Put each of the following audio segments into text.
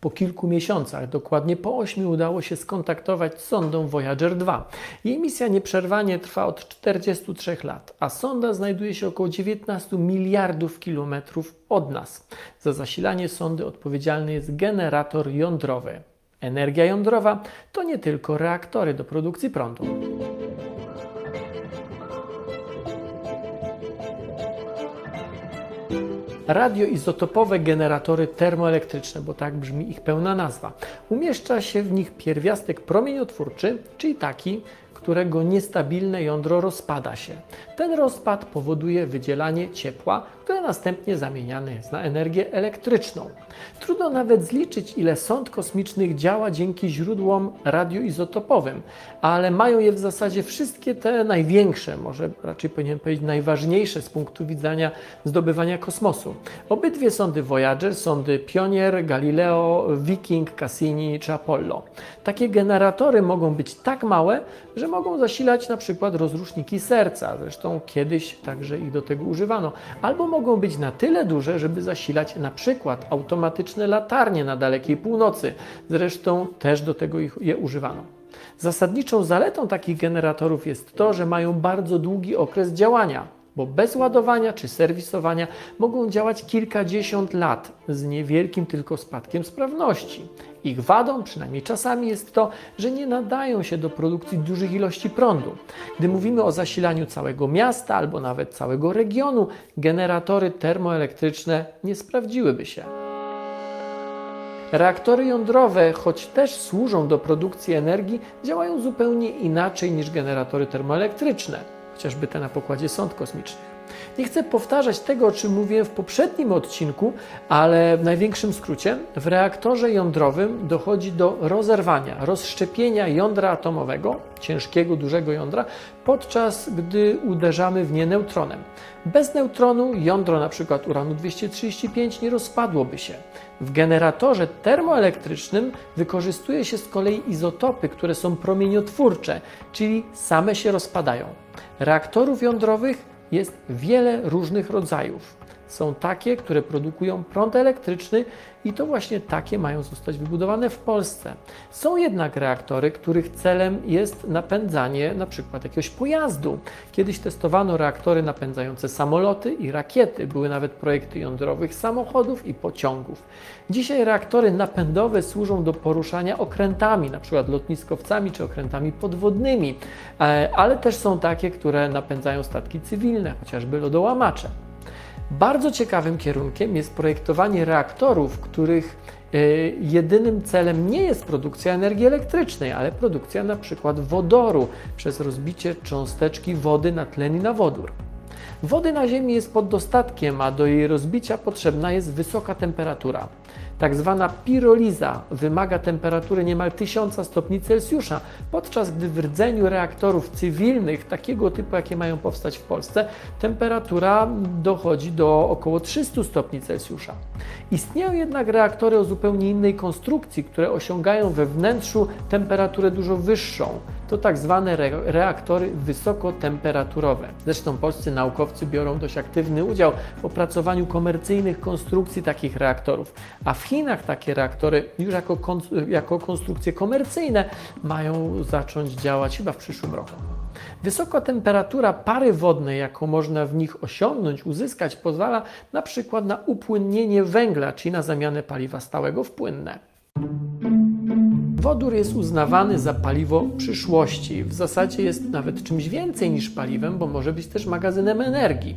Po kilku miesiącach, dokładnie po ośmiu, udało się skontaktować z sondą Voyager 2. Jej misja nieprzerwanie trwa od 43 lat, a sonda znajduje się około 19 miliardów kilometrów od nas. Za zasilanie sondy odpowiedzialny jest generator jądrowy. Energia jądrowa to nie tylko reaktory do produkcji prądu. Radioizotopowe generatory termoelektryczne, bo tak brzmi ich pełna nazwa. Umieszcza się w nich pierwiastek promieniotwórczy, czyli taki, którego niestabilne jądro rozpada się. Ten rozpad powoduje wydzielanie ciepła, które następnie zamieniane jest na energię elektryczną. Trudno nawet zliczyć, ile sąd kosmicznych działa dzięki źródłom radioizotopowym, ale mają je w zasadzie wszystkie te największe, może raczej powinien powiedzieć najważniejsze z punktu widzenia zdobywania kosmosu. Obydwie sądy Voyager, sądy Pionier, Galileo, Viking, Cassini czy Apollo. Takie generatory mogą być tak małe, że mogą zasilać na przykład rozruszniki serca, zresztą kiedyś także ich do tego używano, albo mogą być na tyle duże, żeby zasilać na przykład automatyczne latarnie na dalekiej północy. Zresztą też do tego ich, je używano. Zasadniczą zaletą takich generatorów jest to, że mają bardzo długi okres działania bo bez ładowania czy serwisowania mogą działać kilkadziesiąt lat z niewielkim tylko spadkiem sprawności. Ich wadą, przynajmniej czasami, jest to, że nie nadają się do produkcji dużych ilości prądu. Gdy mówimy o zasilaniu całego miasta albo nawet całego regionu, generatory termoelektryczne nie sprawdziłyby się. Reaktory jądrowe, choć też służą do produkcji energii, działają zupełnie inaczej niż generatory termoelektryczne chociażby te na pokładzie sąd kosmicznych. Nie chcę powtarzać tego, o czym mówiłem w poprzednim odcinku, ale w największym skrócie, w reaktorze jądrowym dochodzi do rozerwania, rozszczepienia jądra atomowego, ciężkiego, dużego jądra, podczas gdy uderzamy w nie neutronem. Bez neutronu jądro np. uranu 235 nie rozpadłoby się. W generatorze termoelektrycznym wykorzystuje się z kolei izotopy, które są promieniotwórcze, czyli same się rozpadają. Reaktorów jądrowych jest wiele różnych rodzajów. Są takie, które produkują prąd elektryczny i to właśnie takie mają zostać wybudowane w Polsce. Są jednak reaktory, których celem jest napędzanie na przykład jakiegoś pojazdu. Kiedyś testowano reaktory napędzające samoloty i rakiety. Były nawet projekty jądrowych samochodów i pociągów. Dzisiaj reaktory napędowe służą do poruszania okrętami, na przykład lotniskowcami czy okrętami podwodnymi, e, ale też są takie, które napędzają statki cywilne, chociażby lodołamacze. Bardzo ciekawym kierunkiem jest projektowanie reaktorów, których e, jedynym celem nie jest produkcja energii elektrycznej, ale produkcja na przykład wodoru przez rozbicie cząsteczki wody na tlen i na wodór. Wody na Ziemi jest pod dostatkiem, a do jej rozbicia potrzebna jest wysoka temperatura. Tak zwana piroliza wymaga temperatury niemal 1000 stopni Celsjusza, podczas gdy w rdzeniu reaktorów cywilnych, takiego typu, jakie mają powstać w Polsce, temperatura dochodzi do około 300 stopni Celsjusza. Istnieją jednak reaktory o zupełnie innej konstrukcji, które osiągają we wnętrzu temperaturę dużo wyższą. To tak zwane re reaktory wysokotemperaturowe. Zresztą polscy naukowcy biorą dość aktywny udział w opracowaniu komercyjnych konstrukcji takich reaktorów, a w Chinach takie reaktory już jako, kon jako konstrukcje komercyjne mają zacząć działać chyba w przyszłym roku. Wysoka temperatura pary wodnej, jaką można w nich osiągnąć, uzyskać, pozwala na przykład na upłynnienie węgla, czyli na zamianę paliwa stałego w płynne. Wodór jest uznawany za paliwo przyszłości. W zasadzie jest nawet czymś więcej niż paliwem, bo może być też magazynem energii.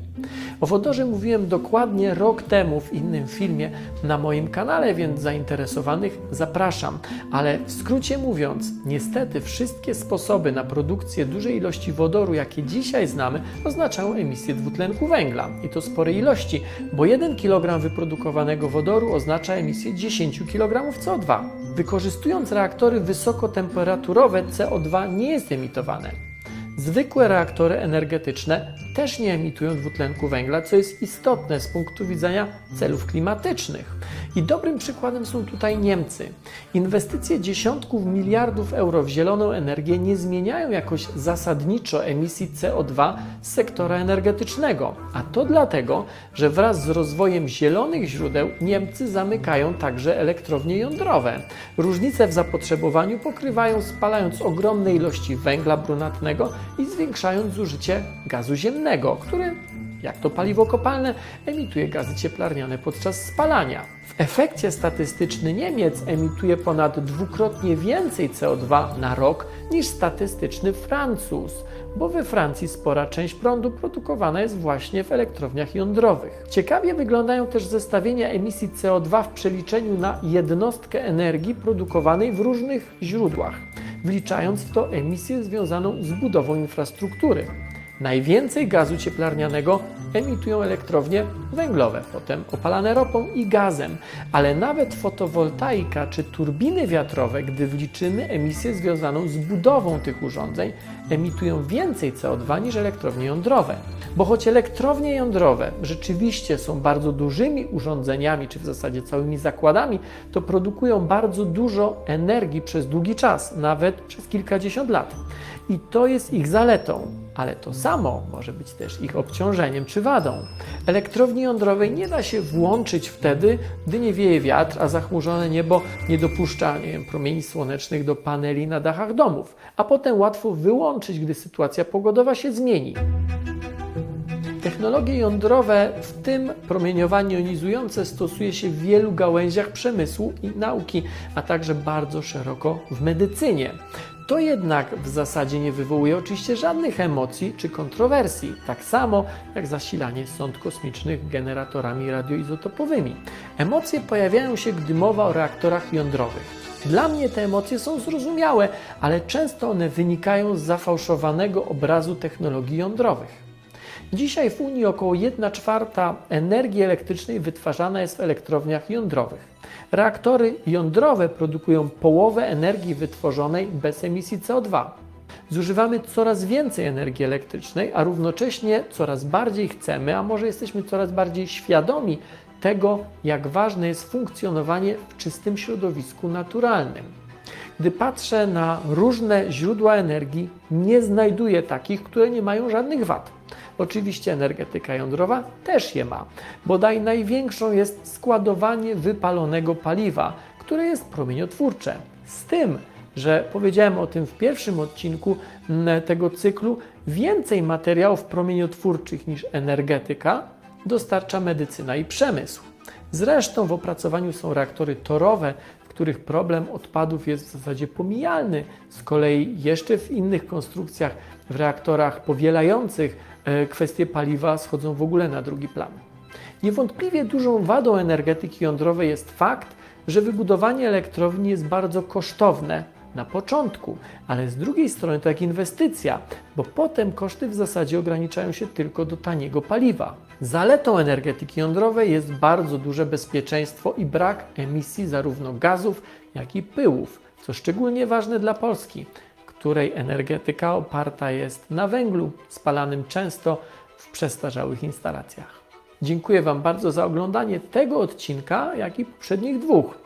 O wodorze mówiłem dokładnie rok temu w innym filmie na moim kanale, więc zainteresowanych zapraszam. Ale w skrócie mówiąc, niestety wszystkie sposoby na produkcję dużej ilości wodoru, jakie dzisiaj znamy, oznaczają emisję dwutlenku węgla i to sporej ilości, bo 1 kg wyprodukowanego wodoru oznacza emisję 10 kg CO2. Wykorzystując reaktory wysokotemperaturowe, CO2 nie jest emitowane. Zwykłe reaktory energetyczne też nie emitują dwutlenku węgla, co jest istotne z punktu widzenia celów klimatycznych. I dobrym przykładem są tutaj Niemcy. Inwestycje dziesiątków miliardów euro w zieloną energię nie zmieniają jakoś zasadniczo emisji CO2 z sektora energetycznego. A to dlatego, że wraz z rozwojem zielonych źródeł Niemcy zamykają także elektrownie jądrowe. Różnice w zapotrzebowaniu pokrywają spalając ogromne ilości węgla brunatnego i zwiększając zużycie gazu ziemnego, który, jak to paliwo kopalne, emituje gazy cieplarniane podczas spalania. W efekcie statystyczny Niemiec emituje ponad dwukrotnie więcej CO2 na rok niż statystyczny Francuz, bo we Francji spora część prądu produkowana jest właśnie w elektrowniach jądrowych. Ciekawie wyglądają też zestawienia emisji CO2 w przeliczeniu na jednostkę energii produkowanej w różnych źródłach, wliczając w to emisję związaną z budową infrastruktury. Najwięcej gazu cieplarnianego emitują elektrownie węglowe, potem opalane ropą i gazem, ale nawet fotowoltaika czy turbiny wiatrowe, gdy wliczymy emisję związaną z budową tych urządzeń, emitują więcej CO2 niż elektrownie jądrowe. Bo choć elektrownie jądrowe rzeczywiście są bardzo dużymi urządzeniami, czy w zasadzie całymi zakładami, to produkują bardzo dużo energii przez długi czas, nawet przez kilkadziesiąt lat. I to jest ich zaletą, ale to samo może być też ich obciążeniem czy wadą. Elektrowni jądrowej nie da się włączyć wtedy, gdy nie wieje wiatr, a zachmurzone niebo nie dopuszcza nie wiem, promieni słonecznych do paneli na dachach domów, a potem łatwo wyłączyć, gdy sytuacja pogodowa się zmieni. Technologie jądrowe, w tym promieniowanie jonizujące, stosuje się w wielu gałęziach przemysłu i nauki, a także bardzo szeroko w medycynie. To jednak w zasadzie nie wywołuje oczywiście żadnych emocji czy kontrowersji, tak samo jak zasilanie sąd kosmicznych generatorami radioizotopowymi. Emocje pojawiają się, gdy mowa o reaktorach jądrowych. Dla mnie te emocje są zrozumiałe, ale często one wynikają z zafałszowanego obrazu technologii jądrowych. Dzisiaj w Unii około 1 czwarta energii elektrycznej wytwarzana jest w elektrowniach jądrowych. Reaktory jądrowe produkują połowę energii wytworzonej bez emisji CO2. Zużywamy coraz więcej energii elektrycznej, a równocześnie coraz bardziej chcemy, a może jesteśmy coraz bardziej świadomi tego, jak ważne jest funkcjonowanie w czystym środowisku naturalnym. Gdy patrzę na różne źródła energii, nie znajduję takich, które nie mają żadnych wad. Oczywiście energetyka jądrowa też je ma. Bodaj największą jest składowanie wypalonego paliwa, które jest promieniotwórcze. Z tym, że powiedziałem o tym w pierwszym odcinku tego cyklu, więcej materiałów promieniotwórczych niż energetyka dostarcza medycyna i przemysł. Zresztą w opracowaniu są reaktory torowe, w których problem odpadów jest w zasadzie pomijalny. Z kolei jeszcze w innych konstrukcjach, w reaktorach powielających e, kwestie paliwa schodzą w ogóle na drugi plan. Niewątpliwie dużą wadą energetyki jądrowej jest fakt, że wybudowanie elektrowni jest bardzo kosztowne na początku, ale z drugiej strony to jak inwestycja, bo potem koszty w zasadzie ograniczają się tylko do taniego paliwa. Zaletą energetyki jądrowej jest bardzo duże bezpieczeństwo i brak emisji zarówno gazów, jak i pyłów, co szczególnie ważne dla Polski, której energetyka oparta jest na węglu spalanym często w przestarzałych instalacjach. Dziękuję Wam bardzo za oglądanie tego odcinka, jak i poprzednich dwóch.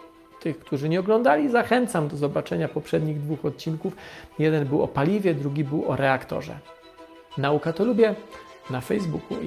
Tych, którzy nie oglądali, zachęcam do zobaczenia poprzednich dwóch odcinków. Jeden był o paliwie, drugi był o reaktorze. Nauka to lubię na Facebooku